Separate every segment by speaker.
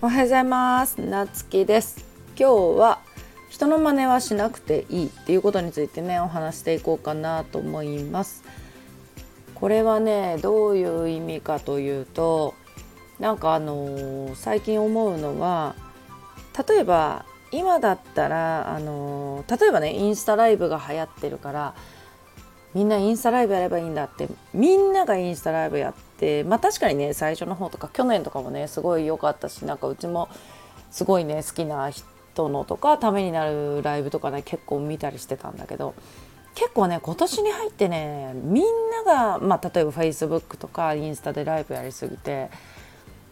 Speaker 1: おはようございます。なつきです。今日は人の真似はしなくていいっていうことについてねお話していこうかなと思います。これはねどういう意味かというとなんかあのー、最近思うのは例えば今だったらあのー、例えばねインスタライブが流行ってるからみんなインスタライブやればいいんだって。みんながインスタライブやってまあ確かにね最初の方とか去年とかもねすごい良かったしなんかうちもすごいね好きな人のとかためになるライブとかね結構見たりしてたんだけど結構ね今年に入ってねみんなが、まあ、例えば Facebook とかインスタでライブやりすぎて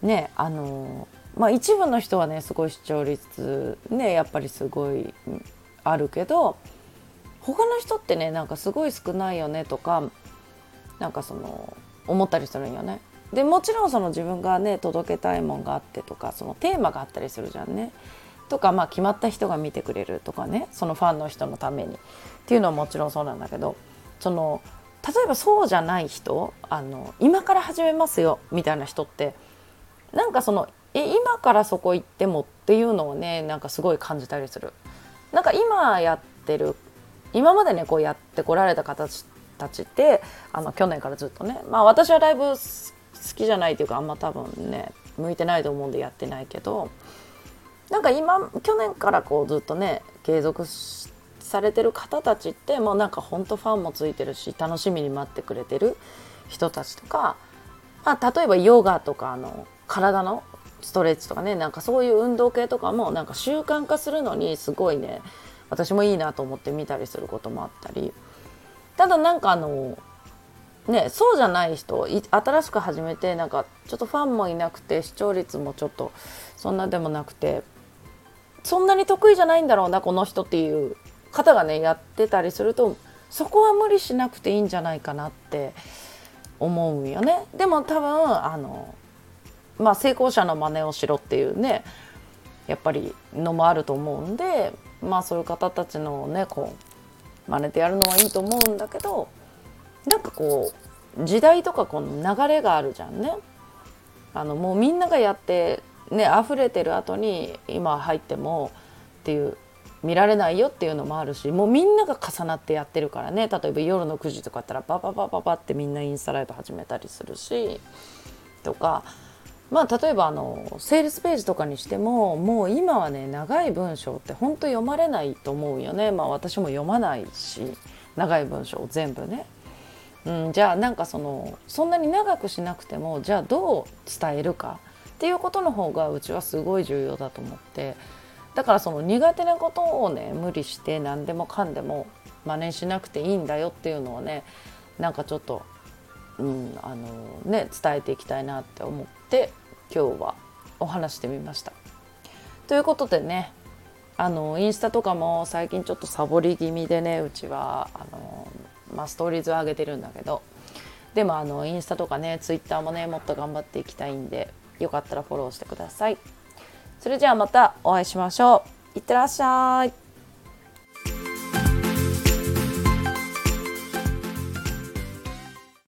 Speaker 1: ねあのまあ一部の人はねすごい視聴率ねやっぱりすごいあるけど他の人ってねなんかすごい少ないよねとかなんかその思ったりするんよね。でもちろんその自分がね届けたいもんがあってとかそのテーマがあったりするじゃんね。とかまあ決まった人が見てくれるとかねそのファンの人のためにっていうのはもちろんそうなんだけどその例えばそうじゃない人あの今から始めますよみたいな人ってなんかそのえ今からそこ行ってもっていうのをねなんかすごい感じたりする。なんか今やってる今までねこうやってこられた方たちってあの去年からずっとねまあ私はライブ好きじゃないというかあんま多分ね向いてないと思うんでやってないけどなんか今去年からこうずっとね継続されてる方たちってもうなんかほんとファンもついてるし楽しみに待ってくれてる人たちとか、まあ、例えばヨガとかあの体のストレッチとかねなんかそういう運動系とかもなんか習慣化するのにすごいね私もいいなと思って見たりすることもあったりただなんかあのねそうじゃない人新しく始めてなんかちょっとファンもいなくて視聴率もちょっとそんなでもなくてそんなに得意じゃないんだろうなこの人っていう方がねやってたりするとそこは無理しなくていいんじゃないかなって思うよね。でも多分あのまあ成功者の真似をしろっていうねやっぱりのもあると思うんでまあそういう方たちのねこう真似てやるのはいいと思うんだけどなんかこう時代とかこの流れがあるじゃんね。あのもうみんながやってね溢れてる後に今入ってもっていう見られないよっていうのもあるしもうみんなが重なってやってるからね例えば夜の9時とかやったらバババババってみんなインスタライブ始めたりするしとかまあ例えばあのセールスページとかにしてももう今はね長い文章って本当読まれないと思うよね。まあ私も読まないし長い文章全部ね、うん、じゃあなんかそのそんなに長くしなくてもじゃあどう伝えるかっていうことの方がうちはすごい重要だと思って。だからその苦手なことをね無理して何でもかんでも真似しなくていいんだよっていうのをねなんかちょっとうん、あのね伝えていきたいなって思っって今日はお話してみました。ということでねあのインスタとかも最近ちょっとサボり気味でねうちはあの、まあ、ストーリーズを上げてるんだけどでもあのインスタとかねツイッターもねもっと頑張っていきたいんでよかったらフォローしてください。それじゃあまたお会いしましょう。いってらっしゃい。